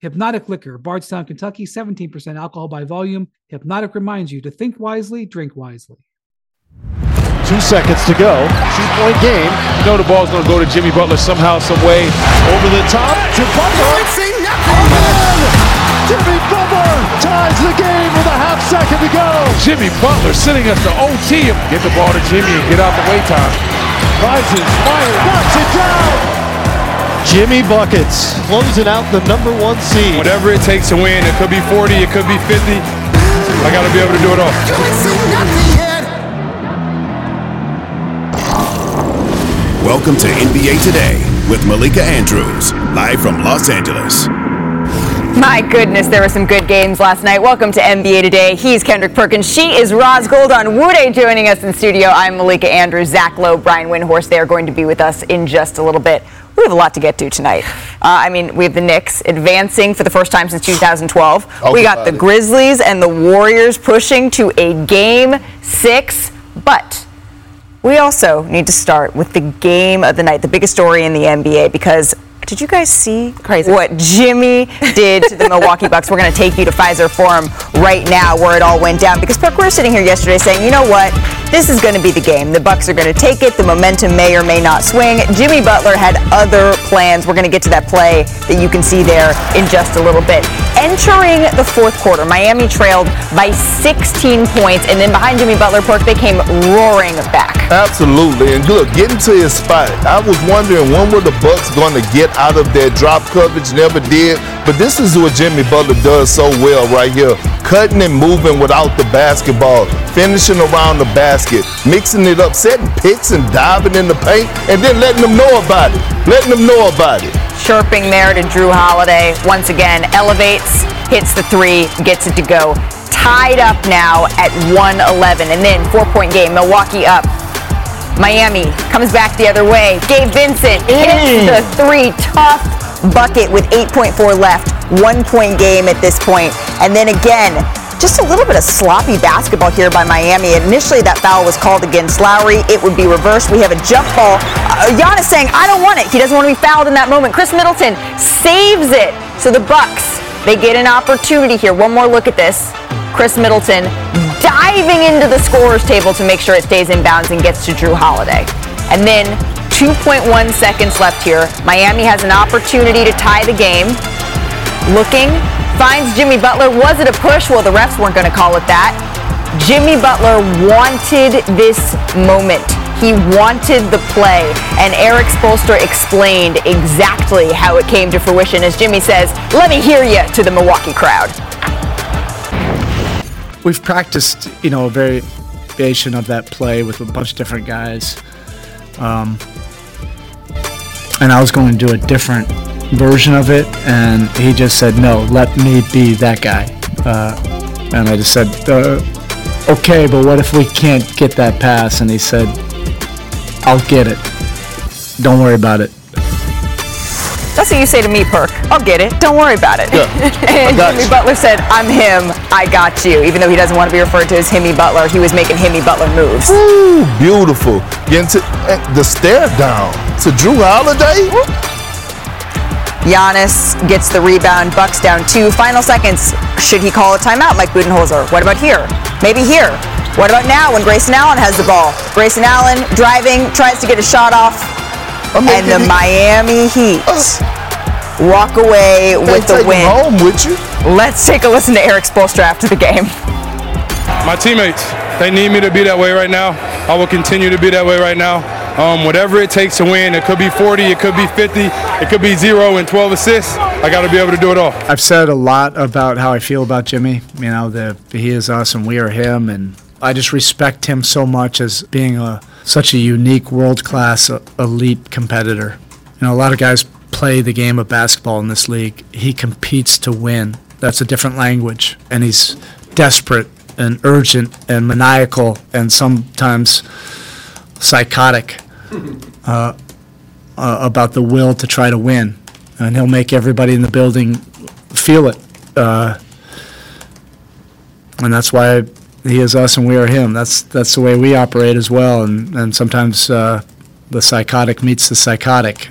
Hypnotic Liquor, Bardstown, Kentucky, 17% alcohol by volume. Hypnotic reminds you to think wisely, drink wisely. Two seconds to go. Two point game. You know the ball's going to go to Jimmy Butler somehow, some way. Over the top to Butler. Jimmy Butler ties the game with a half second to go. Jimmy Butler sitting us the OT. Get the ball to Jimmy and get out the way time. Rises, fires, knocks it down. Jimmy Buckets closing out the number one seed. Whatever it takes to win, it could be 40, it could be 50. I got to be able to do it all. Welcome to NBA Today with Malika Andrews, live from Los Angeles. My goodness, there were some good games last night. Welcome to NBA Today. He's Kendrick Perkins. She is Roz Gold-Onwude joining us in studio. I'm Malika Andrews. Zach Lowe, Brian Windhorst. They are going to be with us in just a little bit. We have a lot to get to tonight. Uh, I mean, we have the Knicks advancing for the first time since 2012. we got the Grizzlies and the Warriors pushing to a game six, but we also need to start with the game of the night, the biggest story in the NBA, because did you guys see Crazy. what Jimmy did to the Milwaukee Bucks? We're going to take you to Fiserv Forum right now where it all went down because Perk, we are sitting here yesterday saying, you know what? This is going to be the game. The Bucks are going to take it. The momentum may or may not swing. Jimmy Butler had other plans. We're going to get to that play that you can see there in just a little bit. Entering the fourth quarter, Miami trailed by 16 points, and then behind Jimmy Butler, Perk, they came roaring back. Absolutely. And look, getting to his spot, I was wondering when were the Bucks going to get out of their drop coverage, never did. But this is what Jimmy Butler does so well right here. Cutting and moving without the basketball, finishing around the basket, mixing it up, setting picks and diving in the paint, and then letting them know about it. Letting them know about it. Chirping there to Jrue Holiday. Once again, elevates, hits the three, gets it to go. Tied up now at 111. And then four point game, Milwaukee up Miami comes back the other way. Gabe Vincent hits mm. the three tough bucket with 8.4 left. One point game at this point. And then again, just a little bit of sloppy basketball here by Miami. Initially, that foul was called against Lowry. It would be reversed. We have a jump ball. Uh, Giannis saying, I don't want it. He doesn't want to be fouled in that moment. Khris Middleton saves it. So the Bucks, they get an opportunity here. One more look at this. Khris Middleton diving into the scorer's table to make sure it stays in bounds and gets to Jrue Holiday. And then 2.1 seconds left here. Miami has an opportunity to tie the game. Looking, finds Jimmy Butler. Was it a push? Well, the refs weren't going to call it that. Jimmy Butler wanted this moment. He wanted the play, and Erik Spoelstra explained exactly how it came to fruition. As Jimmy says, let me hear you to the Milwaukee crowd we've practiced, you know, a variation of that play with a bunch of different guys. Um, and I was going to do a different version of it, and he just said, "No, let me be that guy." Uh, and I just said, uh, "Okay, but what if we can't get that pass?" And he said, "I'll get it. Don't worry about it." That's what you say to me, Perk. I'll get it. Don't worry about it. Yeah, and Jimmy you. Butler said, I'm him. I got you. Even though he doesn't want to be referred to as Himmy Butler, he was making Himmy Butler moves. Ooh, beautiful. Getting to eh, the stare down to Jrue Holiday. Giannis gets the rebound. Bucks down two. Final seconds. Should he call a timeout, Mike Budenholzer? What about here? Maybe here. What about now when Grayson Allen has the ball? Grayson Allen driving, tries to get a shot off and the Miami Heat walk away with the win. home with you. Let's take a listen to Erik Spoelstra after the game. My teammates, they need me to be that way right now. I will continue to be that way right now. Um, whatever it takes to win, it could be 40, it could be 50, it could be zero and 12 assists. I got to be able to do it all. I've said a lot about how I feel about Jimmy. You know, that he is us and we are him, and I just respect him so much as being a such a unique, world class, elite competitor. You know, a lot of guys play the game of basketball in this league. He competes to win. that's a different language, and he's desperate and urgent and maniacal and sometimes psychotic uh, uh, about the will to try to win, and he'll make everybody in the building feel it. Uh, and that's why he is us and we are him. That's that's the way we operate as well. And and sometimes uh, the psychotic meets the psychotic.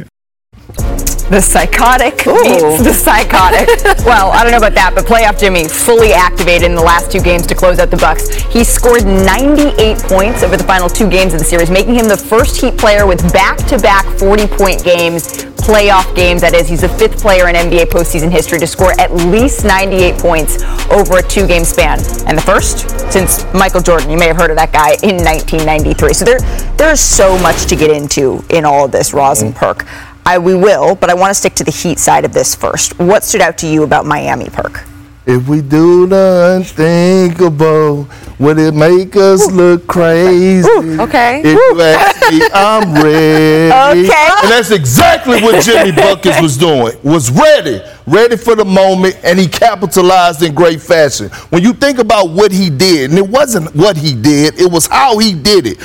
The psychotic meets the psychotic. well, I don't know about that, but playoff Jimmy fully activated in the last two games to close out the Bucks. He scored 98 points over the final two games of the series, making him the first Heat player with back-to-back 40-point games, playoff games. That is, he's the fifth player in NBA postseason history to score at least 98 points over a two-game span, and the first since Michael Jordan. You may have heard of that guy in 1993. So there, there is so much to get into in all of this, Roz and mm. Perk. I, we will, but I want to stick to the Heat side of this first. What stood out to you about Miami, Perk? If we do the unthinkable, would it make us look crazy? Ooh, okay. If you ask me, I'm ready. Okay. And that's exactly what Jimmy Buckets was doing. Was ready, ready for the moment, and he capitalized in great fashion. When you think about what he did, and it wasn't what he did, it was how he did it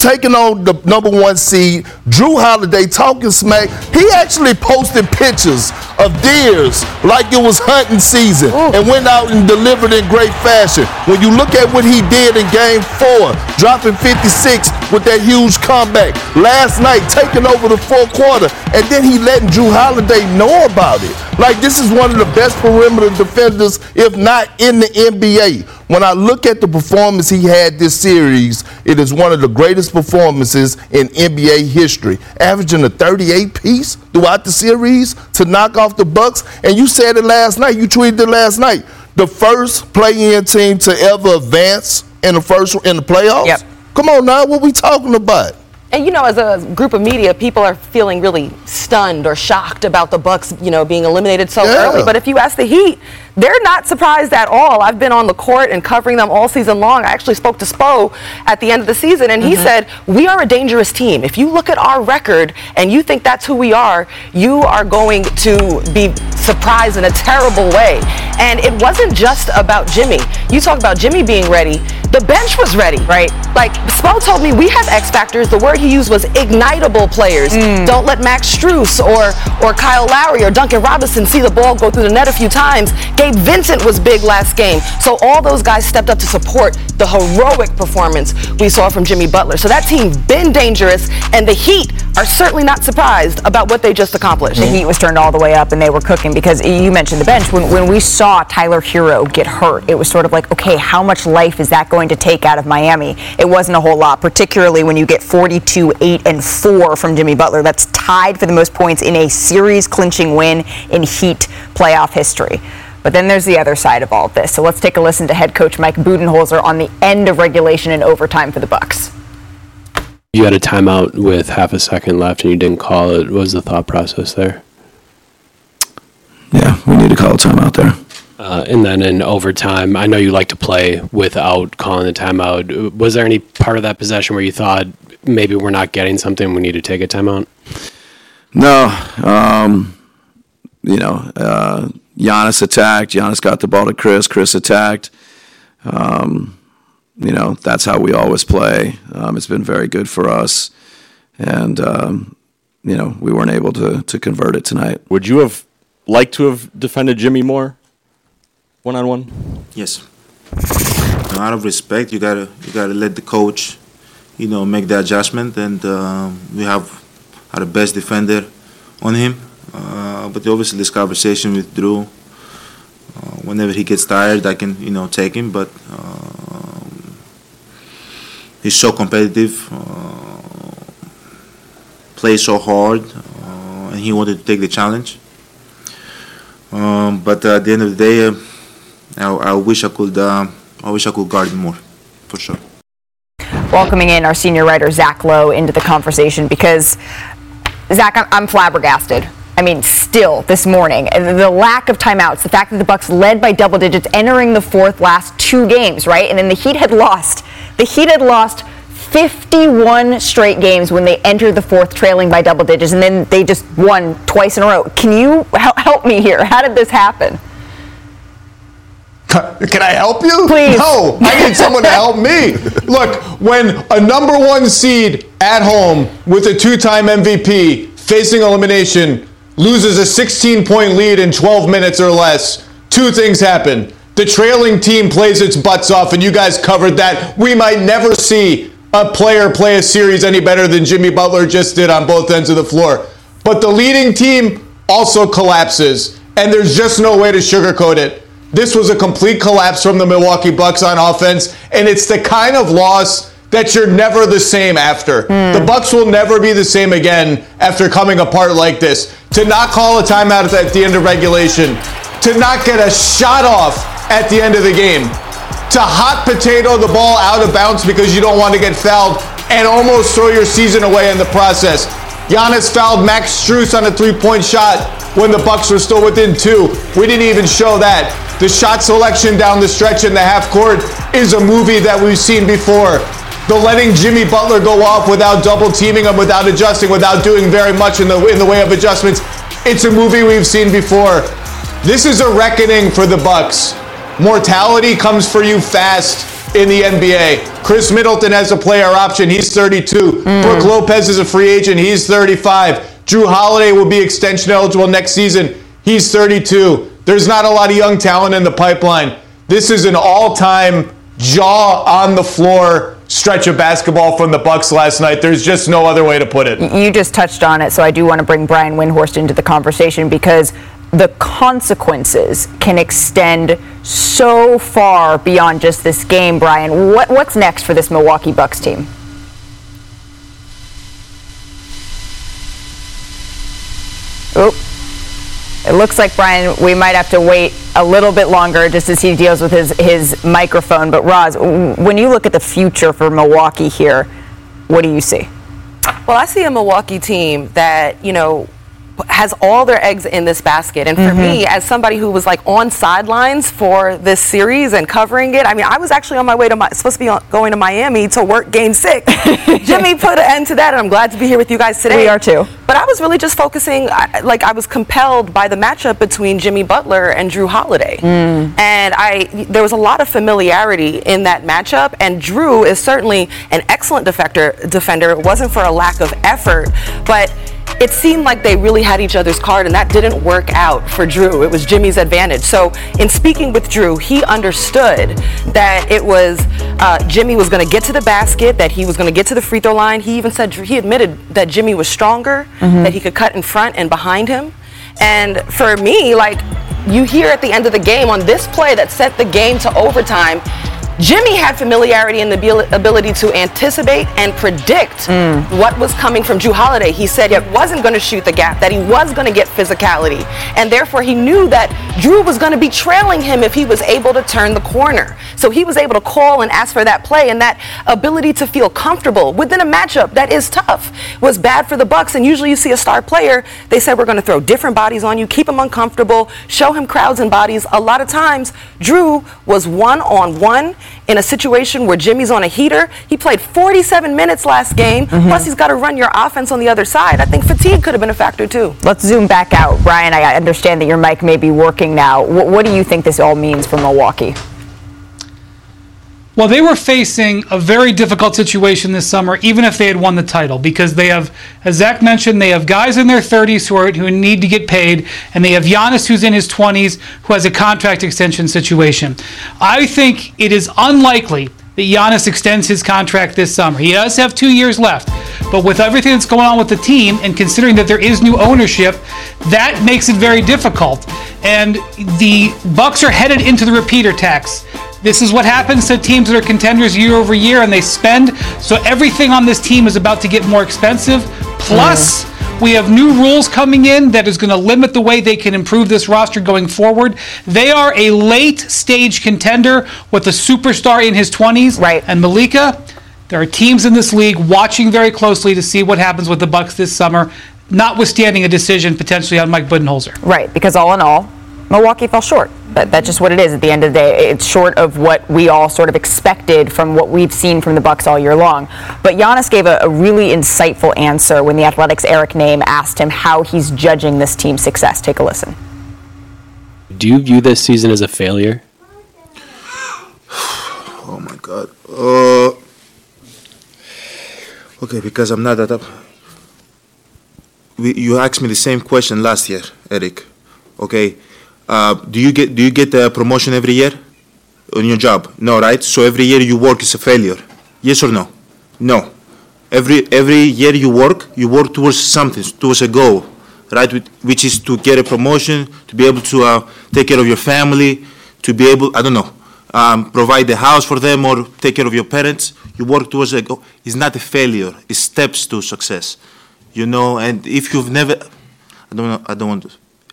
taking on the number one seed, Jrue Holiday talking smack. He actually posted pictures of deers like it was hunting season and went out and delivered in great fashion. When you look at what he did in game four, dropping 56 with that huge comeback. Last night, taking over the fourth quarter, and then he letting Jrue Holiday know about it. Like this is one of the best perimeter defenders, if not in the NBA. When I look at the performance he had this series, it is one of the greatest performances in NBA history, averaging a 38 piece throughout the series to knock off the Bucks. And you said it last night. You tweeted it last night. The first play-in team to ever advance in the first in the playoffs. Yep. Come on now, what we talking about? And you know, as a group of media, people are feeling really stunned or shocked about the Bucks, you know, being eliminated so Yeah. early. But if you ask the Heat, they're not surprised at all. I've been on the court and covering them all season long. I actually spoke to Spo at the end of the season, and he mm-hmm. said, "We are a dangerous team. If you look at our record and you think that's who we are, you are going to be surprised in a terrible way." And it wasn't just about Jimmy. You talk about Jimmy being ready. The bench was ready, right? Like Spo told me, we have X factors. The word he used was ignitable players. Mm. Don't let Max Strus or or Kyle Lowry or Duncan Robinson see the ball go through the net a few times. Gabe Vincent was big last game. So all those guys stepped up to support the heroic performance we saw from Jimmy Butler. So that team has been dangerous, and the Heat are certainly not surprised about what they just accomplished. The heat was turned all the way up and they were cooking because you mentioned the bench. When, when we saw Tyler Herro get hurt, it was sort of like, okay, how much life is that going to take out of Miami? It wasn't a whole lot, particularly when you get 42, 8, and 4 from Jimmy Butler. That's tied for the most points in a series clinching win in Heat playoff history. But then there's the other side of all of this. So let's take a listen to head coach Mike Budenholzer on the end of regulation and overtime for the Bucks. You had a timeout with half a second left and you didn't call it. What was the thought process there? Yeah, we need to call a timeout there. Uh, and then in overtime, I know you like to play without calling the timeout. Was there any part of that possession where you thought maybe we're not getting something, we need to take a timeout? No, um, you know, uh, Giannis attacked. Giannis got the ball to Khris. Khris attacked. Um, you know, that's how we always play. Um, it's been very good for us, and um, you know, we weren't able to to convert it tonight. Would you have liked to have defended Jimmy more, one on one? Yes. Now, out of respect, you gotta you gotta let the coach, you know, make the adjustment, and um, we have our best defender on him. But obviously, this conversation with Jrue, uh, whenever he gets tired, I can you know take him. But um, he's so competitive, uh, plays so hard, uh, and he wanted to take the challenge. Um, but at the end of the day. Uh, I, I wish I could. Uh, I wish I could guard more, for sure. welcoming in our senior writer Zach Lowe into the conversation because Zach, I'm, I'm flabbergasted. I mean, still this morning, the lack of timeouts, the fact that the Bucks led by double digits entering the fourth last two games, right? And then the Heat had lost. The Heat had lost 51 straight games when they entered the fourth trailing by double digits, and then they just won twice in a row. Can you help me here? How did this happen? Can I help you? Please. No, I need someone to help me. Look, when a number one seed at home with a two time MVP facing elimination loses a 16 point lead in 12 minutes or less, two things happen. The trailing team plays its butts off, and you guys covered that. We might never see a player play a series any better than Jimmy Butler just did on both ends of the floor. But the leading team also collapses, and there's just no way to sugarcoat it. This was a complete collapse from the Milwaukee Bucks on offense, and it's the kind of loss that you're never the same after. Hmm. The Bucks will never be the same again after coming apart like this. To not call a timeout at the end of regulation, to not get a shot off at the end of the game, to hot potato the ball out of bounds because you don't want to get fouled and almost throw your season away in the process. Giannis fouled Max Strus on a three-point shot when the Bucks were still within two. We didn't even show that. The shot selection down the stretch in the half court is a movie that we've seen before. The letting Jimmy Butler go off without double teaming him, without adjusting, without doing very much in the in the way of adjustments. It's a movie we've seen before. This is a reckoning for the Bucks. Mortality comes for you fast in the NBA. Khris Middleton has a player option. He's 32. Hmm. Brook Lopez is a free agent. He's 35. Jrue Holiday will be extension eligible next season. He's 32. There's not a lot of young talent in the pipeline. This is an all-time jaw on the floor stretch of basketball from the Bucks last night. There's just no other way to put it. You just touched on it, so I do want to bring Brian Windhorst into the conversation because the consequences can extend so far beyond just this game, Brian. What, what's next for this Milwaukee Bucks team? Oop. It looks like, Brian, we might have to wait a little bit longer just as he deals with his, his microphone. But, Roz, when you look at the future for Milwaukee here, what do you see? Well, I see a Milwaukee team that, you know, has all their eggs in this basket. And for Mhm. me, as somebody who was like on sidelines for this series and covering it, I mean, I was actually on my way to my, supposed to be on, going to Miami to work game six. Jimmy put an end to that, and I'm glad to be here with you guys today. We are too. But I was really just focusing, I- like, I was compelled by the matchup between Jimmy Butler and Jrue Holiday. Mm. And I, there was a lot of familiarity in that matchup, and Jrue is certainly an excellent defector, defender. It wasn't for a lack of effort, but it seemed like they really had each other's card, and that didn't work out for Jrue. It was Jimmy's advantage. So, in speaking with Jrue, he understood that it was uh, Jimmy was going to get to the basket, that he was going to get to the free throw line. He even said he admitted that Jimmy was stronger, Mhm. that he could cut in front and behind him. And for me, like you hear at the end of the game on this play that set the game to overtime, Jimmy had familiarity and the ability to anticipate and predict mm. what was coming from Jrue Holiday. He said he wasn't going to shoot the gap, that he was going to get physicality, and therefore he knew that Jrue was going to be trailing him if he was able to turn the corner. So he was able to call and ask for that play, and that ability to feel comfortable within a matchup that is tough was bad for the Bucks. And usually you see a star player, they said we're going to throw different bodies on you, keep him uncomfortable, show him crowds and bodies. A lot of times, Jrue was one on one in a situation where Jimmy's on a heater. He played 47 minutes last game. Mm-hmm. Plus, he's got to run your offense on the other side. I think fatigue could have been a factor too. Let's zoom back out. Brian, I understand that your mic may be working now. What, what do you think this all means for Milwaukee? Well, they were facing a very difficult situation this summer, even if they had won the title, because they have, as Zach mentioned, they have guys in their 30s who, are, who need to get paid, and they have Giannis who's in his 20s who has a contract extension situation. I think it is unlikely that Giannis extends his contract this summer. He does have two years left, but with everything that's going on with the team, and considering that there is new ownership, that makes it very difficult. And the Bucks are headed into the repeater tax. This is what happens to teams that are contenders year over year and they spend. So everything on this team is about to get more expensive. Plus, we have new rules coming in that is going to limit the way they can improve this roster going forward. They are a late stage contender with a superstar in his 20s. Right. And Malika, there are teams in this league watching very closely to see what happens with the Bucks this summer, notwithstanding a decision potentially on Mike Budenholzer. Right, because all in all, Milwaukee fell short. But that's just what it is at the end of the day. It's short of what we all sort of expected from what we've seen from the Bucks all year long. But Giannis gave a, a really insightful answer when the Athletic's Eric Nehm asked him how he's judging this team's success. Take a listen. Do you view this season as a failure? Oh my God. Uh, okay, because I'm not that up. We, you asked me the same question last year, Eric. Okay. Uh, do you get do you get a promotion every year on your job? No, right? So every year you work is a failure. Yes or no? No. Every every year you work, you work towards something, towards a goal, right? Which is to get a promotion, to be able to uh, take care of your family, to be able, I don't know, um, provide the house for them or take care of your parents. You work towards a goal. It's not a failure. It's steps to success, you know. And if you've never, I don't know, I don't want to,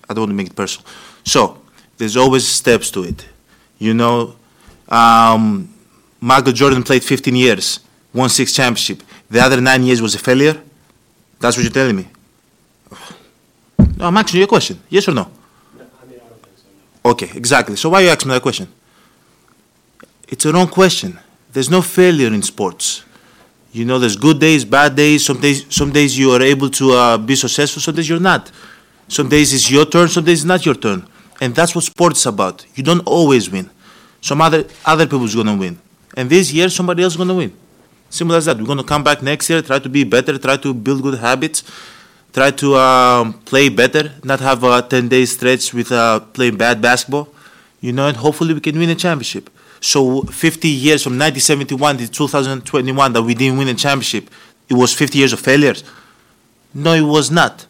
I don't want to make it personal. So there's always steps to it, you know. Um, Michael Jordan played 15 years, won six championship. The other nine years was a failure. That's what you're telling me. No, I'm asking you a question. Yes or no? Okay, exactly. So why are you asking me that question? It's a wrong question. There's no failure in sports. You know, there's good days, bad days. Some days, some days you are able to uh, be successful. Some days you're not. Some days it's your turn. Some days it's not your turn. And that's what sports is about. You don't always win. Some other other people's gonna win. And this year, somebody else is gonna win. Simple as that. We're gonna come back next year, try to be better, try to build good habits, try to um, play better, not have a 10 day stretch with uh, playing bad basketball, you know, and hopefully we can win a championship. So 50 years from 1971 to 2021 that we didn't win a championship, it was 50 years of failures. No, it was not.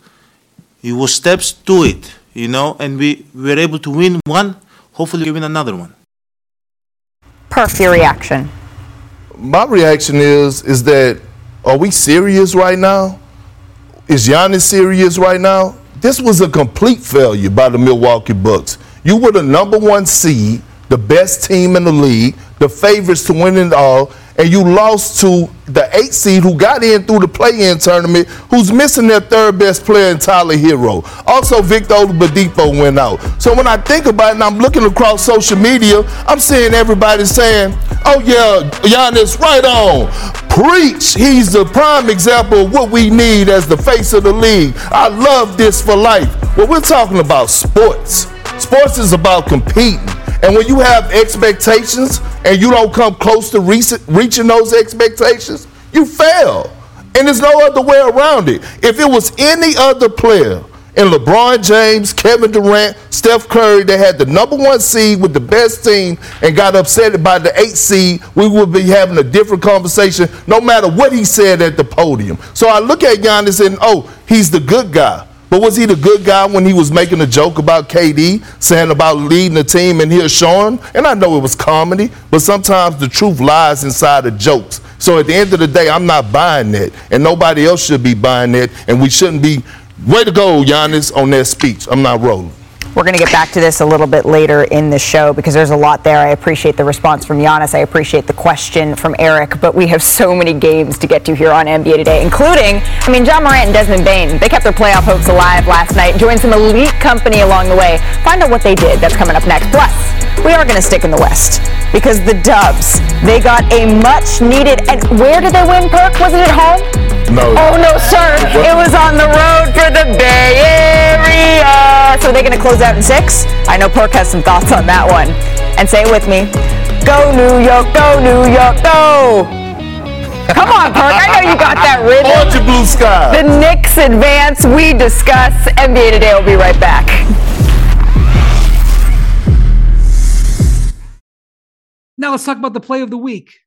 It was steps to it, you know, and we, we were able to win one, hopefully we win another one. Perk, your reaction. My reaction is is that are we serious right now? Is Giannis serious right now? This was a complete failure by the Milwaukee Bucks. You were the number one seed, the best team in the league, the favorites to win it all, and you lost to the eight seed who got in through the play-in tournament, who's missing their third best player in Tyler Herro. Also, Victor Oladipo went out. So when I think about it, and I'm looking across social media, I'm seeing everybody saying, "Oh yeah, Giannis, right on." Preach. He's the prime example of what we need as the face of the league. I love this for life. Well, we're talking about sports. Sports is about competing. And when you have expectations and you don't come close to reaching those expectations, you fail. And there's no other way around it. If it was any other player, and LeBron James, Kevin Durant, Steph Curry, they had the number one seed with the best team and got upset by the eight seed, we would be having a different conversation no matter what he said at the podium. So I look at Giannis and, oh, he's the good guy. But was he the good guy when he was making a joke about KD, saying about leading the team and he'll show him? And I know it was comedy, but sometimes the truth lies inside of jokes. So at the end of the day, I'm not buying that, and nobody else should be buying that, and we shouldn't be. Way to go, Giannis, on that speech. I'm not rolling. We're going to get back to this a little bit later in the show because there's a lot there. I appreciate the response from Giannis. I appreciate the question from Eric, but we have so many games to get to here on NBA Today, including, I mean, Ja Morant and Desmond Bane. They kept their playoff hopes alive last night, joined some elite company along the way. Find out what they did. That's coming up next. Plus, we are going to stick in the West because the Dubs, they got a much needed, and where did they win, Perk? Was it at home? No. Oh, no, sir. It was on the road for the Bay Area. So they're going to close out in six? I know Perk has some thoughts on that one. And say it with me. Go, New York, go, New York, go. Come on, Perk. I know you got that rhythm. Orange and blue sky. The Knicks advance. We discuss. NBA Today We'll be right back. Now let's talk about the play of the week.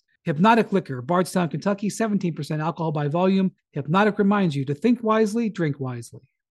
Hypnotic Liquor, Bardstown, Kentucky, 17% alcohol by volume. Hypnotic reminds you to think wisely, drink wisely.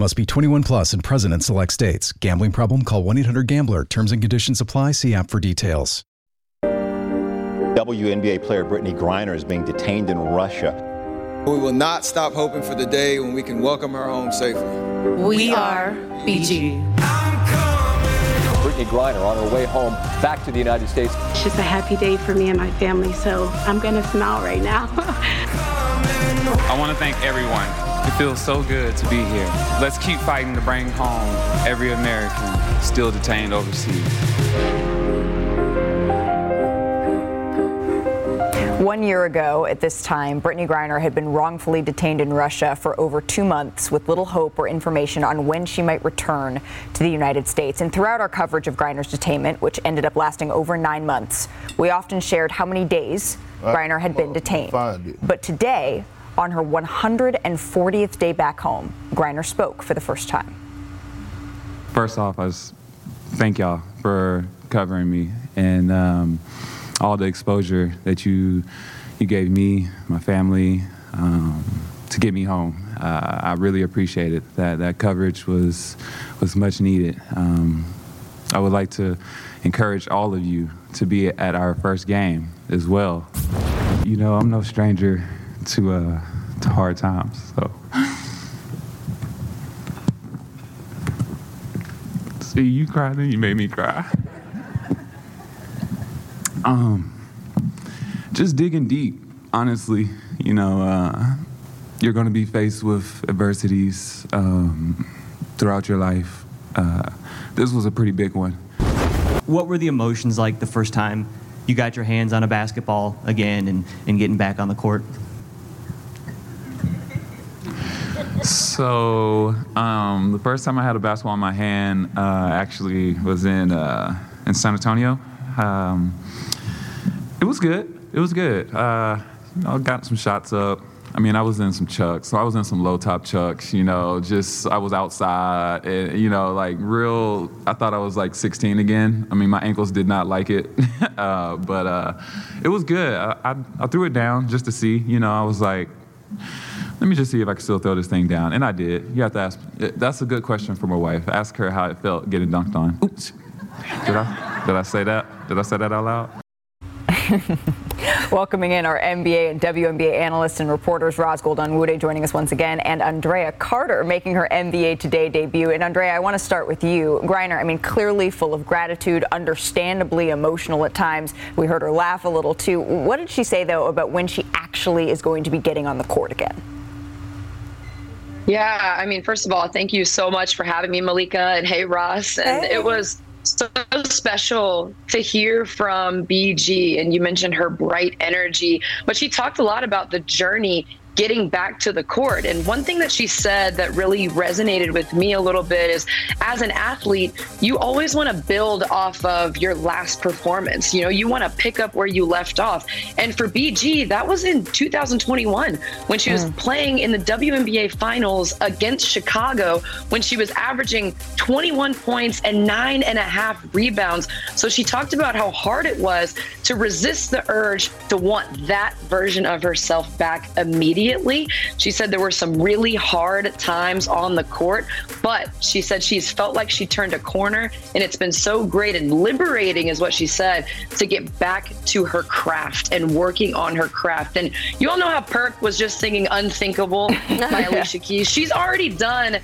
Must be 21 plus and present in select states. Gambling problem? Call 1 800 GAMBLER. Terms and conditions apply. See app for details. WNBA player Brittney Griner is being detained in Russia. We will not stop hoping for the day when we can welcome her home safely. We are BG. Brittney Griner on her way home back to the United States. It's just a happy day for me and my family, so I'm gonna smile right now. I want to thank everyone. It feels so good to be here. Let's keep fighting to bring home every American still detained overseas. One year ago at this time, Brittney Griner had been wrongfully detained in Russia for over two months with little hope or information on when she might return to the United States. And throughout our coverage of Griner's detainment, which ended up lasting over nine months, we often shared how many days Griner had been detained. But today, on her 140th day back home, Griner spoke for the first time. First off, I just thank y'all for covering me and um, all the exposure that you you gave me, my family, um, to get me home. Uh, I really appreciate it. That that coverage was was much needed. Um, I would like to encourage all of you to be at our first game as well. You know, I'm no stranger to uh, to hard times, so. See, you cried and you made me cry. Um, just digging deep, honestly. You know, uh, you're going to be faced with adversities um, throughout your life. Uh, this was a pretty big one. What were the emotions like the first time you got your hands on a basketball again and, and getting back on the court? So, um, the first time I had a basketball in my hand uh, actually was in uh, in San Antonio. Um, it was good. It was good. Uh, know, got some shots up. I mean, I was in some chucks, so I was in some low top chucks. You know, just I was outside, and you know, like real. I thought I was like 16 again. I mean, my ankles did not like it, uh, but uh, it was good. I, I, I threw it down just to see. You know, I was like, let me just see if I can still throw this thing down, and I did. You have to ask. That's a good question for my wife. Ask her how it felt getting dunked on. Oops. Did I? Did I say that? Did I say that out loud? Welcoming in our NBA and WNBA analysts and reporters, Roz Gold-Onwude joining us once again, and Andraya Carter making her NBA Today debut. And Andraya, I want to start with you. Griner, I mean, clearly full of gratitude, understandably emotional at times. We heard her laugh a little too. What did she say, though, about when she actually is going to be getting on the court again? Yeah, I mean, first of all, thank you so much for having me, Malika, and hey, Ross. And Hey. it was so special to hear from BG. And you mentioned her bright energy, but she talked a lot about the journey getting back to the court. And one thing that she said that really resonated with me a little bit is as an athlete, you always want to build off of your last performance. You know, you want to pick up where you left off. And for BG, that was in 2021 when she was hmm. playing in the WNBA finals against Chicago when she was averaging 21 points and nine and a half rebounds. So she talked about how hard it was to resist the urge to want that version of herself back immediately. She said there were some really hard times on the court, but she said she's felt like she turned a corner and it's been so great and liberating, is what she said, to get back to her craft and working on her craft. And you all know how Perk was just singing Unthinkable by Alicia Keys. She's already done.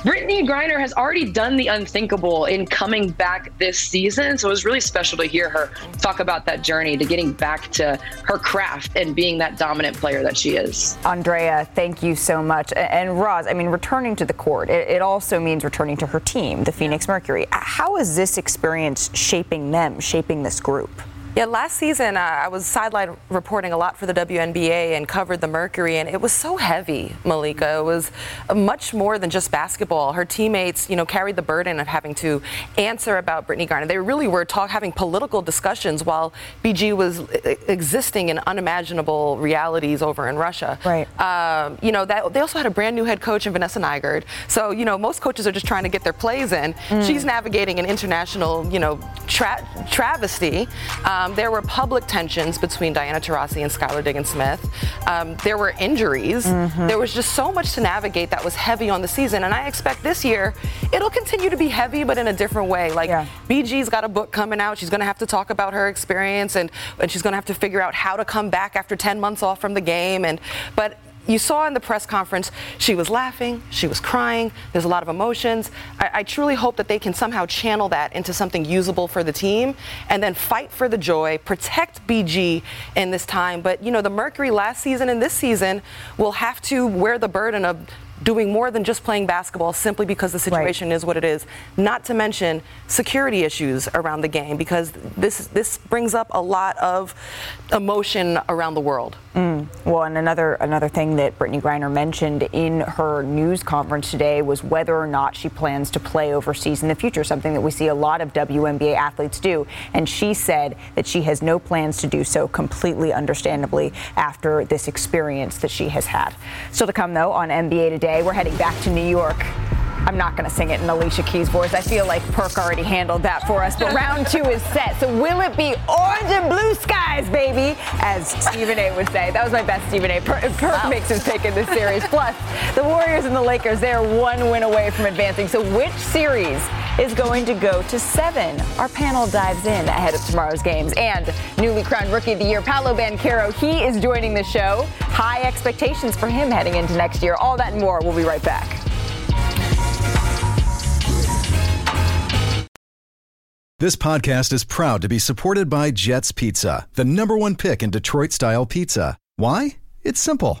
Brittney Griner has already done the unthinkable in coming back this season. So it was really special to hear her talk about that journey to getting back to her craft and being that dominant player that she is. Andraya, thank you so much. And Roz, I mean, returning to the court, it also means returning to her team, the Phoenix Mercury. How is this experience shaping them, shaping this group? Yeah, last season uh, I was sideline reporting a lot for the WNBA and covered the Mercury, and it was so heavy, Malika. It was uh, much more than just basketball. Her teammates, you know, carried the burden of having to answer about Brittney Griner. They really were talk, having political discussions while BG was e- existing in unimaginable realities over in Russia. Right. Um, you know, that they also had a brand new head coach in Vanessa Nygaard. So, you know, most coaches are just trying to get their plays in. Mm. She's navigating an international, you know, tra- travesty. Um, Um, there were public tensions between Diana Taurasi and Skylar Diggins Smith. Um, there were injuries. Mm-hmm. There was just so much to navigate that was heavy on the season. And I expect this year it'll continue to be heavy, but in a different way. Like BG's got a book coming out. She's going to have to talk about her experience and, and she's going to have to figure out how to come back after 10 months off from the game. And but you saw in the press conference, she was laughing, she was crying, there's a lot of emotions. I, I, truly hope that they can somehow channel that into something usable for the team and then fight for the joy, protect BG in this time. But, you know, the Mercury last season and this season will have to wear the burden of doing more than just playing basketball simply because the situation right. is what it is. Not to mention security issues around the game because this this brings up a lot of emotion around the world. Mm. Well, and another another thing that Brittney Griner mentioned in her news conference today was whether or not she plans to play overseas in the future, something that we see a lot of WNBA athletes do. And she said that she has no plans to do so, completely understandably, after this experience that she has had. Still to come, though, on NBA Today, we're heading back to New York. I'm not going to sing it in Alicia Keys' voice. I feel like Perk already handled that for us. But round two is set. So will it be orange and blue skies, baby? As Stephen A would say. That was my best Stephen A. Per- Perk wow. makes his pick in this series. Plus, the Warriors and the Lakers, they're one win away from advancing. So which series is going to go to seven? Our panel dives in ahead of tomorrow's games. And newly crowned Rookie of the Year, Paolo Banchero, he is joining the show. High expectations for him heading into next year. All that and more. We'll be right back. This podcast is proud to be supported by Jets Pizza, the number one pick in Detroit style pizza. Why? It's simple.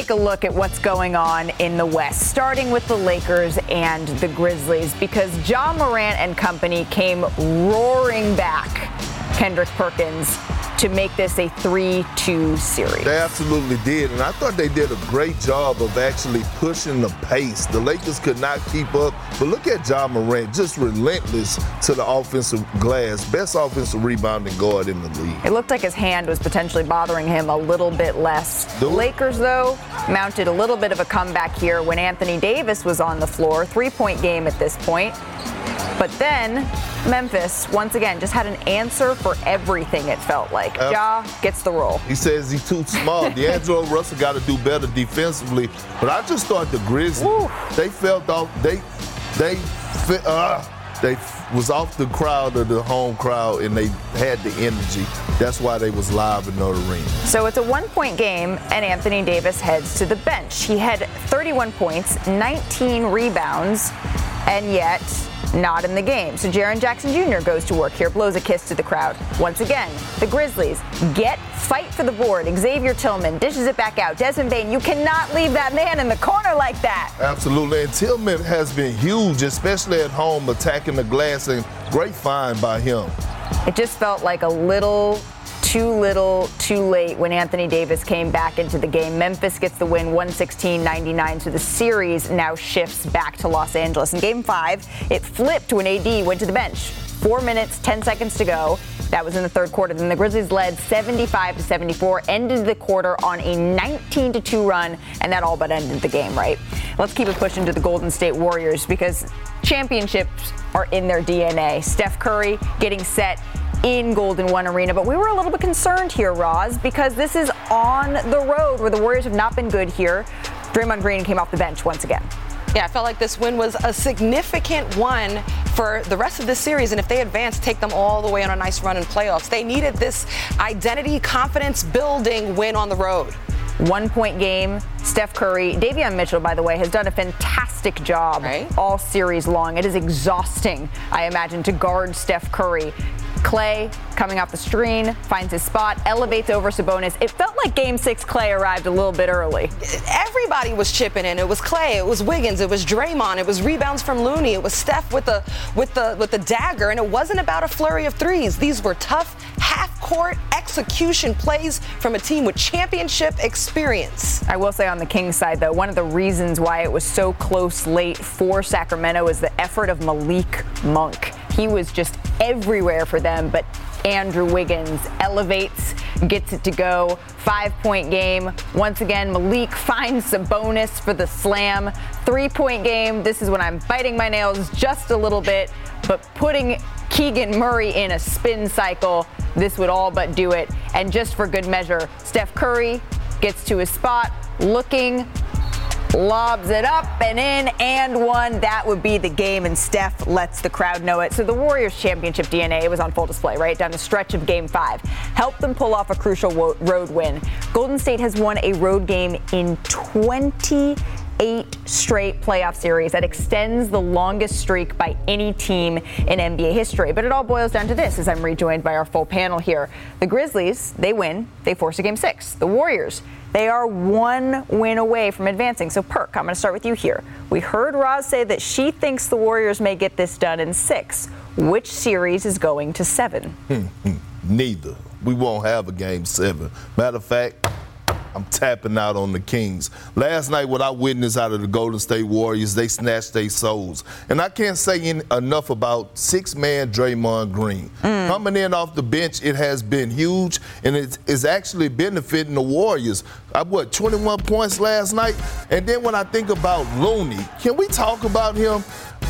Take a look at what's going on in the West, starting with the Lakers and the Grizzlies, because Ja Morant and company came roaring back. Kendrick Perkins to make this a 3-2 series. They absolutely did, and I thought they did a great job of actually pushing the pace. The Lakers could not keep up, but look at Ja Morant, just relentless to the offensive glass. Best offensive rebounding guard in the league. It looked like his hand was potentially bothering him a little bit less. The Lakers, though, mounted a little bit of a comeback here when Anthony Davis was on the floor. Three-point game at this point. But then Memphis, once again, just had an answer for everything, it felt like. Uh, Ja gets the roll. He says he's too small. D'Angelo Russell got to do better defensively. But I just thought the Grizzlies, Woo. they felt off, they, they, uh, they was off the crowd of the home crowd and they had the energy. That's why they was live in the arena. So it's a one-point game and Anthony Davis heads to the bench. He had 31 points, 19 rebounds, and yet not in the game. So Jaren Jackson Jr. goes to work here, blows a kiss to the crowd. Once again, the Grizzlies get fight for the board. Xavier Tillman dishes it back out. Desmond Bane, you cannot leave that man in the corner like that. Absolutely. And Tillman has been huge, especially at home, attacking the glass, and great find by him. It just felt like a little too little, too late when Anthony Davis came back into the game. Memphis gets the win 116 99. So the series now shifts back to Los Angeles. In game five, it flipped when AD went to the bench. Four minutes, 10 seconds to go. That was in the third quarter. Then the Grizzlies led 75 to 74, ended the quarter on a 19 to 2 run, and that all but ended the game, right? Let's keep it pushing to the Golden State Warriors because championships are in their DNA. Steph Curry getting set in Golden One Arena. But we were a little bit concerned here, Roz, because this is on the road where the Warriors have not been good here. Draymond Green came off the bench once again. Yeah, I felt like this win was a significant one for the rest of this series. And if they advance, take them all the way on a nice run in playoffs. They needed this identity, confidence building win on the road. One point game. Steph Curry, Davion Mitchell, by the way, has done a fantastic job right? all series long. It is exhausting, I imagine, to guard Steph Curry. Clay coming off the screen, finds his spot, elevates over Sabonis. It felt like game six Clay arrived a little bit early. Everybody was chipping in. It was Clay, it was Wiggins, it was Draymond, it was rebounds from Looney, it was Steph with the with the with the dagger, and it wasn't about a flurry of threes. These were tough half-court execution plays from a team with championship experience. I will say on the Kings side though, one of the reasons why it was so close late for Sacramento is the effort of Malik Monk. He was just everywhere for them, but Andrew Wiggins elevates, gets it to go. Five point game. Once again, Malik finds a bonus for the slam. Three point game. This is when I'm biting my nails just a little bit, but putting Keegan Murray in a spin cycle, this would all but do it. And just for good measure, Steph Curry gets to his spot, looking lobs it up and in and one. That would be the game, and Steph lets the crowd know it. So the Warriors' championship DNA was on full display, right down the stretch of Game Five. Helped them pull off a crucial road win. Golden State has won a road game in 20 eight straight playoff series that extends the longest streak by any team in NBA history. But it all boils down to this as I'm rejoined by our full panel here. The Grizzlies, they win, they force a game six. The Warriors, they are one win away from advancing. So, Perk, I'm going to start with you here. We heard Roz say that she thinks the Warriors may get this done in six. Which series is going to seven? Hmm, hmm. Neither. We won't have a game seven. Matter of fact, I'm tapping out on the Kings. Last night, what I witnessed out of the Golden State Warriors, they snatched their souls. And I can't say in, enough about six man Draymond Green. Mm. Coming in off the bench, it has been huge, and it's, it's actually benefiting the Warriors. I what 21 points last night, and then when I think about Looney, can we talk about him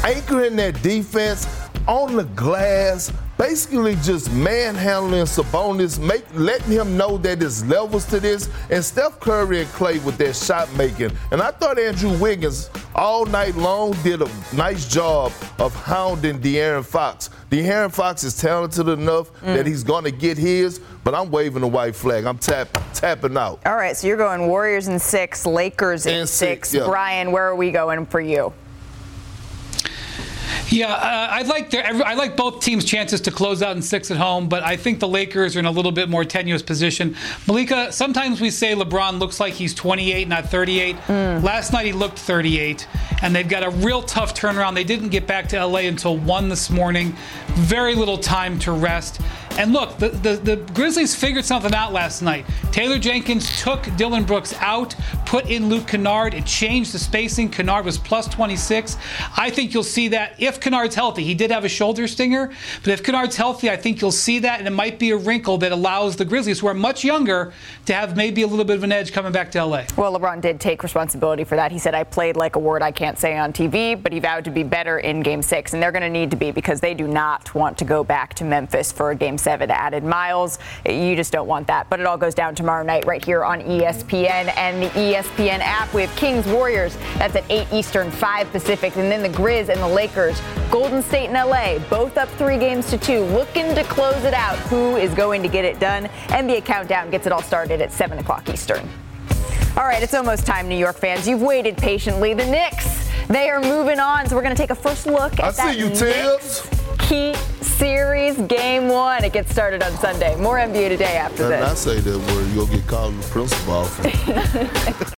anchoring that defense on the glass? Basically just manhandling Sabonis, make, letting him know that there's levels to this, and Steph Curry and Clay with their shot making. And I thought Andrew Wiggins all night long did a nice job of hounding De'Aaron Fox. De'Aaron Fox is talented enough mm. that he's going to get his, but I'm waving the white flag. I'm tap, tapping out. All right, so you're going Warriors in six, Lakers in six. six yeah. Brian, where are we going for you? Yeah, uh, I like their, I like both teams' chances to close out in six at home, but I think the Lakers are in a little bit more tenuous position. Malika, sometimes we say LeBron looks like he's 28, not 38. Mm. Last night he looked 38, and they've got a real tough turnaround. They didn't get back to LA until one this morning. Very little time to rest. And look, the, the, the, Grizzlies figured something out last night. Taylor Jenkins took Dillon Brooks out, put in Luke Kennard. It changed the spacing. Kennard was plus 26. I think you'll see that if Kennard's healthy. He did have a shoulder stinger, but if Kennard's healthy, I think you'll see that, and it might be a wrinkle that allows the Grizzlies, who are much younger, to have maybe a little bit of an edge coming back to LA. Well, LeBron did take responsibility for that. He said, I played like a word I can't say on TV, but he vowed to be better in game six, and they're going to need to be because they do not want to go back to Memphis for a game seven added miles. You just don't want that. But it all goes down tomorrow night right here on ESPN and the ESPN app. We have Kings Warriors. That's at 8 Eastern, 5 Pacific. And then the Grizz and the Lakers. Golden State and LA, both up three games to two, looking to close it out. Who is going to get it done? NBA Countdown gets it all started at 7 o'clock Eastern. All right, it's almost time, New York fans. You've waited patiently. The Knicks, they are moving on. So we're going to take a first look at I that see you, Tibbs. Key Series Game One. It gets started on Sunday. More NBA today after and this. I say that word, you'll get called the principal.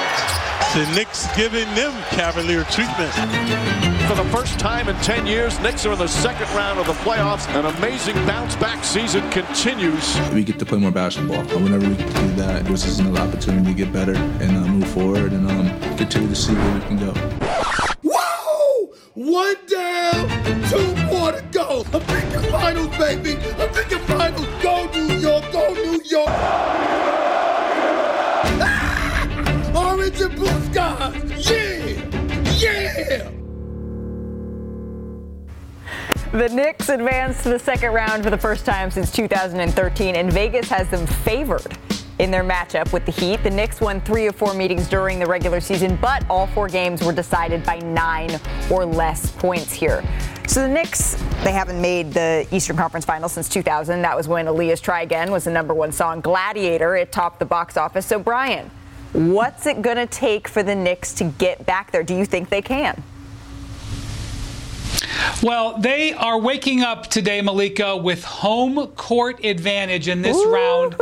The Knicks giving them cavalier treatment. For the first time in 10 years, Knicks are in the second round of the playoffs. An amazing bounce back season continues. We get to play more basketball. Whenever we do that, this is another opportunity to get better and uh, move forward and um, continue to see where we can go. Whoa! One down, two more to go. I'm thinking finals, baby. I'm thinking finals. Go New York, go New York. Ah! Orange and blue skies. Yeah! The Knicks advanced to the second round for the first time since 2013, and Vegas has them favored in their matchup with the Heat. The Knicks won three of four meetings during the regular season, but all four games were decided by nine or less points here. So the Knicks, they haven't made the Eastern Conference Finals since 2000. That was when Aaliyah's Try Again was the number one song. Gladiator, it topped the box office. So, Brian, what's it going to take for the Knicks to get back there? Do you think they can? Well, they are waking up today, Malika, with home court advantage in this Ooh. round.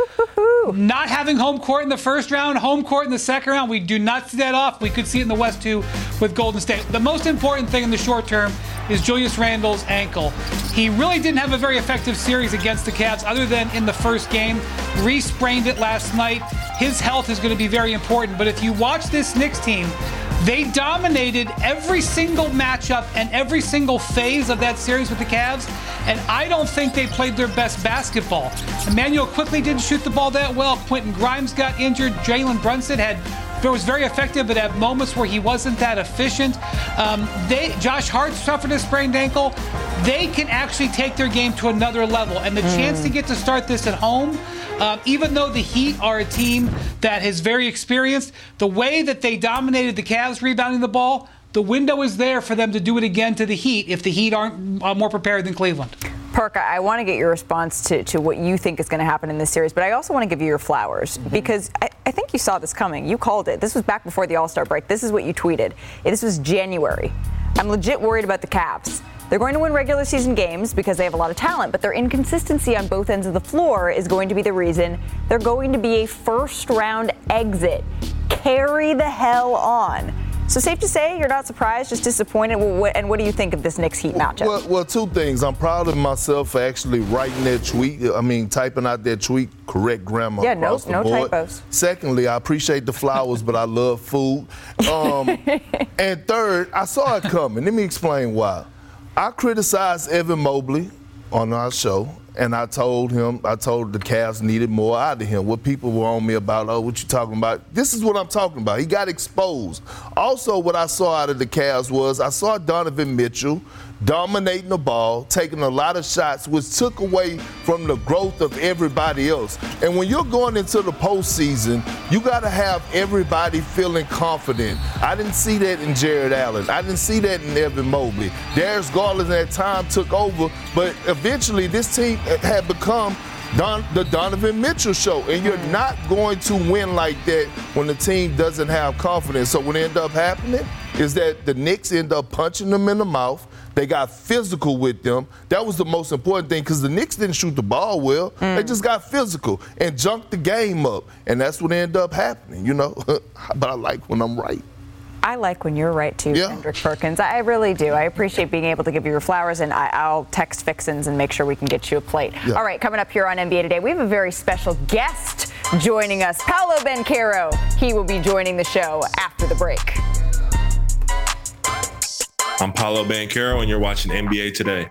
Not having home court in the first round, home court in the second round, we do not see that off. We could see it in the West too with Golden State. The most important thing in the short term is Julius Randle's ankle. He really didn't have a very effective series against the Cavs other than in the first game. Re sprained it last night. His health is going to be very important. But if you watch this Knicks team, they dominated every single matchup and every single phase of that series with the Cavs, and I don't think they played their best basketball. Immanuel Quickley didn't shoot the ball that well. Quentin Grimes got injured. Jalen Brunson had was very effective, but at moments where he wasn't that efficient. Um, they Josh Hart suffered a sprained ankle. They can actually take their game to another level, and the mm. chance to get to start this at home um, even though the Heat are a team that is very experienced, the way that they dominated the Cavs rebounding the ball, the window is there for them to do it again to the Heat if the Heat aren't uh, more prepared than Cleveland. Perk, I want to get your response to, to what you think is going to happen in this series, but I also want to give you your flowers mm-hmm. because I, I, think you saw this coming. You called it. This was back before the All Star break. This is what you tweeted. This was January. I'm legit worried about the Cavs. They're going to win regular season games because they have a lot of talent, but their inconsistency on both ends of the floor is going to be the reason they're going to be a first round exit. Carry the hell on. So safe to say you're not surprised, just disappointed. And what do you think of this Knicks Heat matchup? Well, well, two things. I'm proud of myself for actually writing that tweet. I mean, typing out that tweet, correct grammar. Yeah, no, no board. typos. Secondly, I appreciate the flowers, but I love food. Um, and third, I saw it coming. Let me explain why. I criticized Evan Mobley on our show, and I told him, I told the Cavs needed more out of him. What people were on me about, oh, what you talking about? This is what I'm talking about. He got exposed. Also, what I saw out of the Cavs was I saw Donovan Mitchell dominating the ball, taking a lot of shots, which took away from the growth of everybody else. And when you're going into the postseason, you got to have everybody feeling confident. I didn't see that in Jarrett Allen. I didn't see that in Evan Mobley. Darius Garland at time took over, but eventually this team had become Don, the Donovan Mitchell show. And you're mm. not going to win like that when the team doesn't have confidence. So what end up happening is that the Knicks end up punching them in the mouth. They got physical with them. That was the most important thing because the Knicks didn't shoot the ball well. Mm. They just got physical and junked the game up. And that's what ended up happening, you know. but I like when I'm right. I like when you're right too, yeah. Kendrick Perkins. I really do. I appreciate being able to give you your flowers, and I, will text Fixins and make sure we can get you a plate. Yeah. All right, coming up here on NBA Today, we have a very special guest joining us, Paolo Banchero. He will be joining the show after the break. I'm Paolo Banchero, and you're watching NBA Today.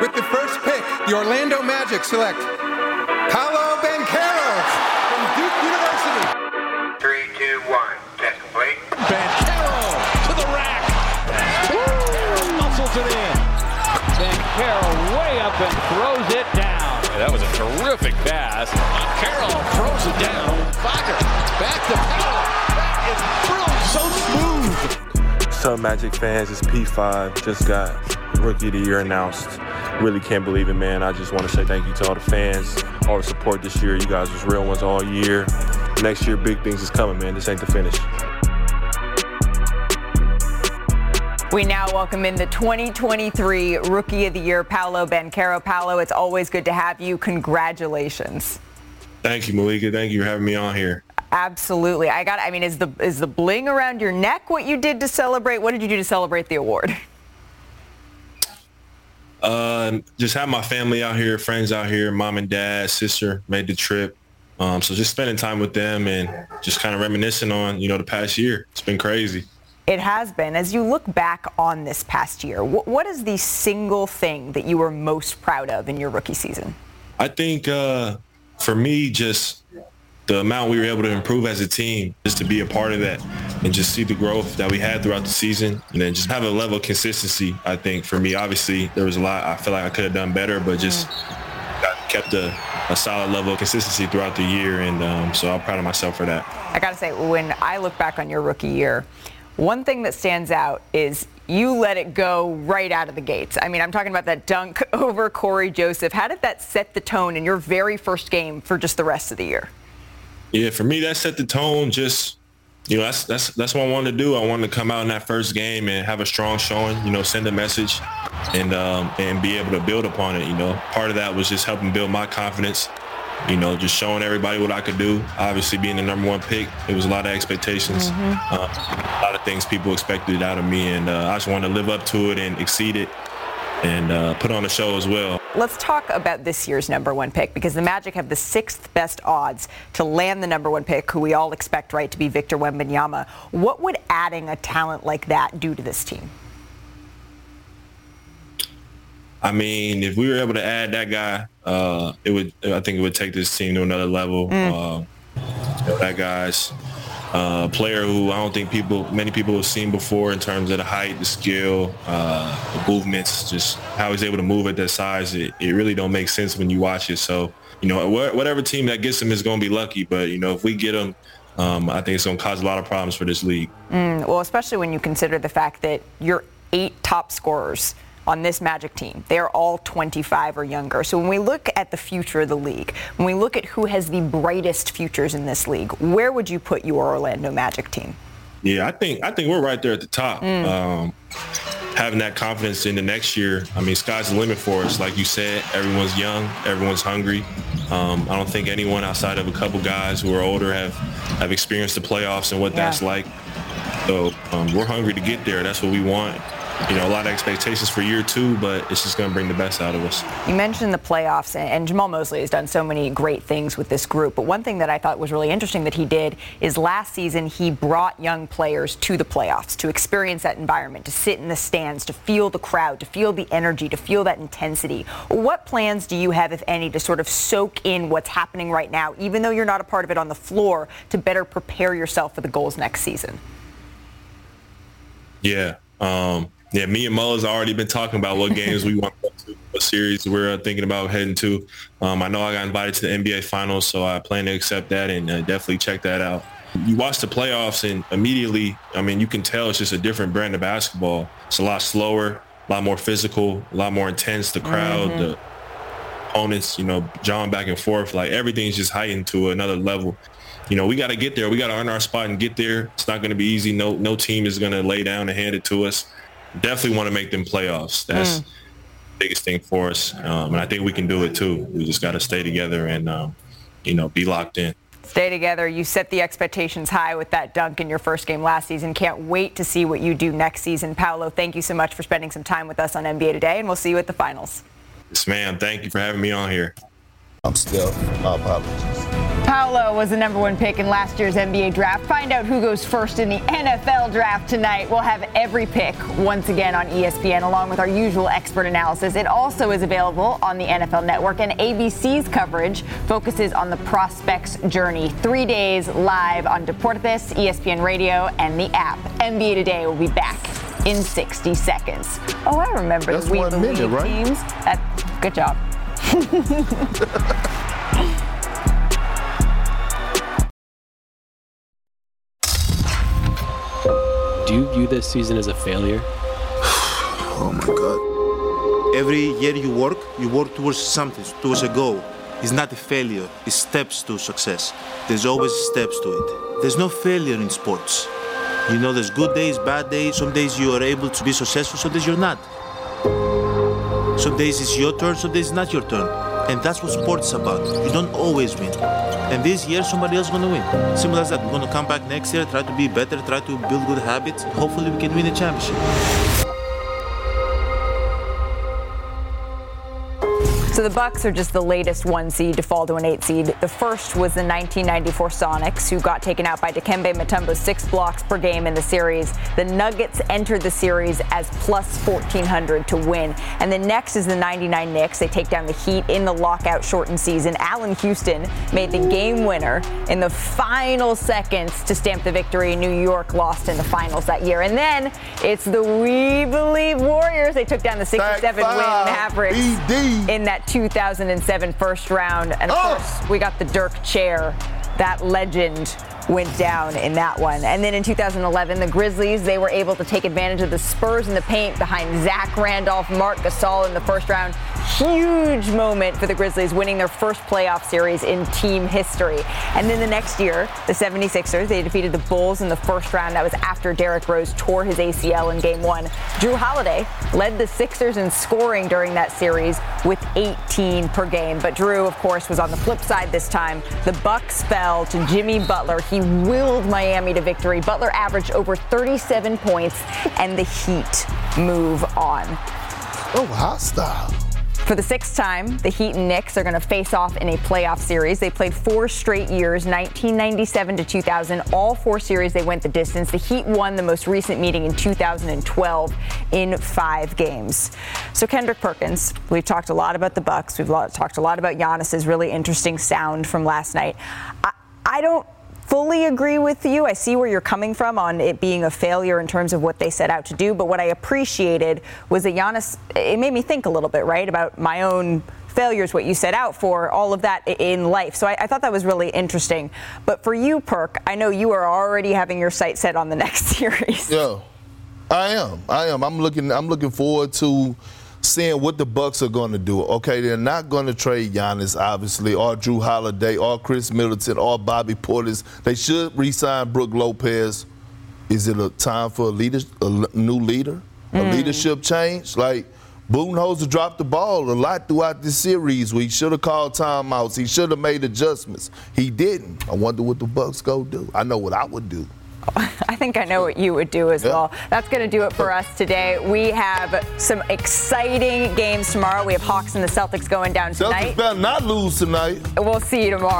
With the first pick, the Orlando Magic select Paolo Banchero from Duke University. Three, two, one. Test complete. Banchero to the rack. Woo! Muscles it in. Banchero way up and throws it down. That was a terrific pass. Carroll throws it down. Fokker back to Powell. That is brilliant. So smooth. Up, Magic fans? It's P5. Just got Rookie of the Year announced. Really can't believe it, man. I just want to say thank you to all the fans, all the support this year. You guys was real ones all year. Next year, big things is coming, man. This ain't the finish. We now welcome in the 2023 Rookie of the Year, Paolo Banchero. Paolo, it's always good to have you. Congratulations. Thank you, Malika. Thank you for having me on here. Absolutely. I got I mean, is the is the bling around your neck what you did to celebrate? What did you do to celebrate the award? Uh, just have my family out here, friends out here, mom and dad, sister made the trip. Um, so just spending time with them and just kind of reminiscing on, you know, the past year. It's been crazy. It has been. As you look back on this past year, wh- what is the single thing that you were most proud of in your rookie season? I think uh, for me, just the amount we were able to improve as a team, just to be a part of that and just see the growth that we had throughout the season and then just have a level of consistency, I think for me, obviously there was a lot I feel like I could have done better, but just kept a, a solid level of consistency throughout the year. And um, so I'm proud of myself for that. I got to say, when I look back on your rookie year, one thing that stands out is you let it go right out of the gates. I mean, I'm talking about that dunk over Cory Joseph. How did that set the tone in your very first game for just the rest of the year? Yeah, for me, that set the tone. Just you know, that's that's that's what I wanted to do. I wanted to come out in that first game and have a strong showing. You know, send a message, and um, and be able to build upon it. You know, part of that was just helping build my confidence. You know, just showing everybody what I could do. Obviously, being the number one pick, it was a lot of expectations, uh, a lot of things people expected out of me, and uh, I just wanted to live up to it and exceed it, and uh, put on a show as well. Let's talk about this year's number one pick because the Magic have the sixth best odds to land the number one pick, who we all expect, right, to be Victor Wembanyama. What would adding a talent like that do to this team? I mean, if we were able to add that guy, uh, it would. I think it would take this team to another level. Uh, that guy's uh, player who I don't think people, many people have seen before in terms of the height, the skill, uh, the movements, just how he's able to move at that size. It, it really don't make sense when you watch it. So, you know, wh- whatever team that gets him is going to be lucky. But you know, if we get him, um, I think it's going to cause a lot of problems for this league. Mm, well, especially when you consider the fact that you're eight top scorers on this Magic team, they are all 25 or younger. So when we look at the future of the league, when we look at who has the brightest futures in this league, where would you put your Orlando Magic team? Yeah, I think I think we're right there at the top. Um, having that confidence in the next year, I mean, sky's the limit for us. Like you said, everyone's young, everyone's hungry. Um, I don't think anyone outside of a couple guys who are older have have experienced the playoffs and what Yeah. that's like. So um, we're hungry to get there. That's what we want. You know, a lot of expectations for year two, but it's just going to bring the best out of us. You mentioned the playoffs, and- and Jamahl Mosley has done so many great things with this group. But one thing that I thought was really interesting that he did is last season he brought young players to the playoffs to experience that environment, to sit in the stands, to feel the crowd, to feel the energy, to feel that intensity. What plans do you have, if any, to sort of soak in what's happening right now, even though you're not a part of it on the floor, to better prepare yourself for the goals next season? Yeah. Um, yeah, me and Mullins already been talking about what games we want to go to, what series we're uh, thinking about heading to. Um, I know I got invited to the NBA Finals, so I plan to accept that and uh, definitely check that out. You watch the playoffs and immediately, I mean, you can tell it's just a different brand of basketball. It's a lot slower, a lot more physical, a lot more intense. The crowd, Mhm. the opponents, you know, jawing back and forth, like everything's just heightened to another level. You know, we got to get there. We got to earn our spot and get there. It's not going to be easy. No, no team is going to lay down and hand it to us. Definitely want to make them playoffs. That's biggest thing for us, um, and I think we can do it too. We just got to stay together and um, you know be locked in. Stay together. You set the expectations high with that dunk in your first game last season. Can't wait to see what you do next season. Paolo, thank you so much for spending some time with us on NBA Today, and we'll see you at the finals. Yes, ma'am. Thank you for having me on here. I'm Steph. My apologies. Paolo was the number one pick in last year's NBA draft. Find out who goes first in the NFL draft tonight. We'll have every pick once again on ESPN, along with our usual expert analysis. It also is available on the NFL Network, and ABC's coverage focuses on the prospect's journey. Three days live on Deportes, ESPN Radio, and the app. NBA Today will be back in 60 seconds. Oh, I remember That's the We Believe minute, right? teams. That, good job. you view this season as a failure? Oh my God. Every year you work, you work towards something, towards a goal. It's not a failure, it's steps to success. There's always steps to it. There's no failure in sports. You know, there's good days, bad days. Some days you are able to be successful, some days you're not. Some days it's your turn, some days it's not your turn. And that's what sports is about. You don't always win. And this year, somebody else is going to win. Simple as that. We're going to come back next year, try to be better, try to build good habits. Hopefully, we can win a championship. So the Bucks are just the latest one seed to fall to an eight seed. The first was the 1994 Sonics, who got taken out by Dikembe Mutombo six blocks per game in the series. The Nuggets entered the series as plus 1400 to win. And the next is the 99 Knicks. They take down the Heat in the lockout shortened season. Allan Houston made the game winner in the final seconds to stamp the victory. New York lost in the finals that year. And then it's the We Believe Warriors. They took down the 67 win Mavericks in that 2007 first round. And of Oh. course, we got the Dirk chair. That legend went down in that one. And then in 2011, the Grizzlies, they were able to take advantage of the Spurs in the paint behind Zach Randolph, Marc Gasol in the first round. Huge moment for the Grizzlies winning their first playoff series in team history. And then the next year, the 76ers, they defeated the Bulls in the first round. That was after Derrick Rose tore his ACL in game one. Jrue Holiday led the Sixers in scoring during that series with 18 per game. But Jrue, of course, was on the flip side this time. The Bucks fell to Jimmy Butler. He willed Miami to victory. Butler averaged over 37 points, and the Heat move on. Oh, hostile. For the sixth time, the Heat and Knicks are going to face off in a playoff series. They played four straight years, 1997 to 2000. All four series they went the distance. The Heat won the most recent meeting in 2012 in five games. So Kendrick Perkins, we've talked a lot about the Bucks. We've talked a lot about Giannis's really interesting sound from last night. I, I don't fully agree with you. I see where you're coming from on it being a failure in terms of what they set out to do. But what I appreciated was that Giannis, it made me think a little bit, right, about my own failures, what you set out for, all of that in life. So I, I thought that was really interesting. But for you, Perk, I know you are already having your sight set on the next series. Yeah, I am. I am. I'm looking. I'm looking forward to seeing what the Bucks are going to do. Okay, they're not going to trade Giannis, obviously, or Jrue Holiday, or Khris Middleton, or Bobby Portis. They should re-sign Brook Lopez. Is it a time for a leader, a new leader, a Mm. leadership change? Like Budenholzer dropped the ball a lot throughout this series. We should have called timeouts. He should have made adjustments. He didn't. I wonder what the Bucks go do. I know what I would do. I think I know what you would do as well. That's going to do it for us today. We have some exciting games tomorrow. We have Hawks and the Celtics going down tonight. Celtics better not lose tonight. We'll see you tomorrow.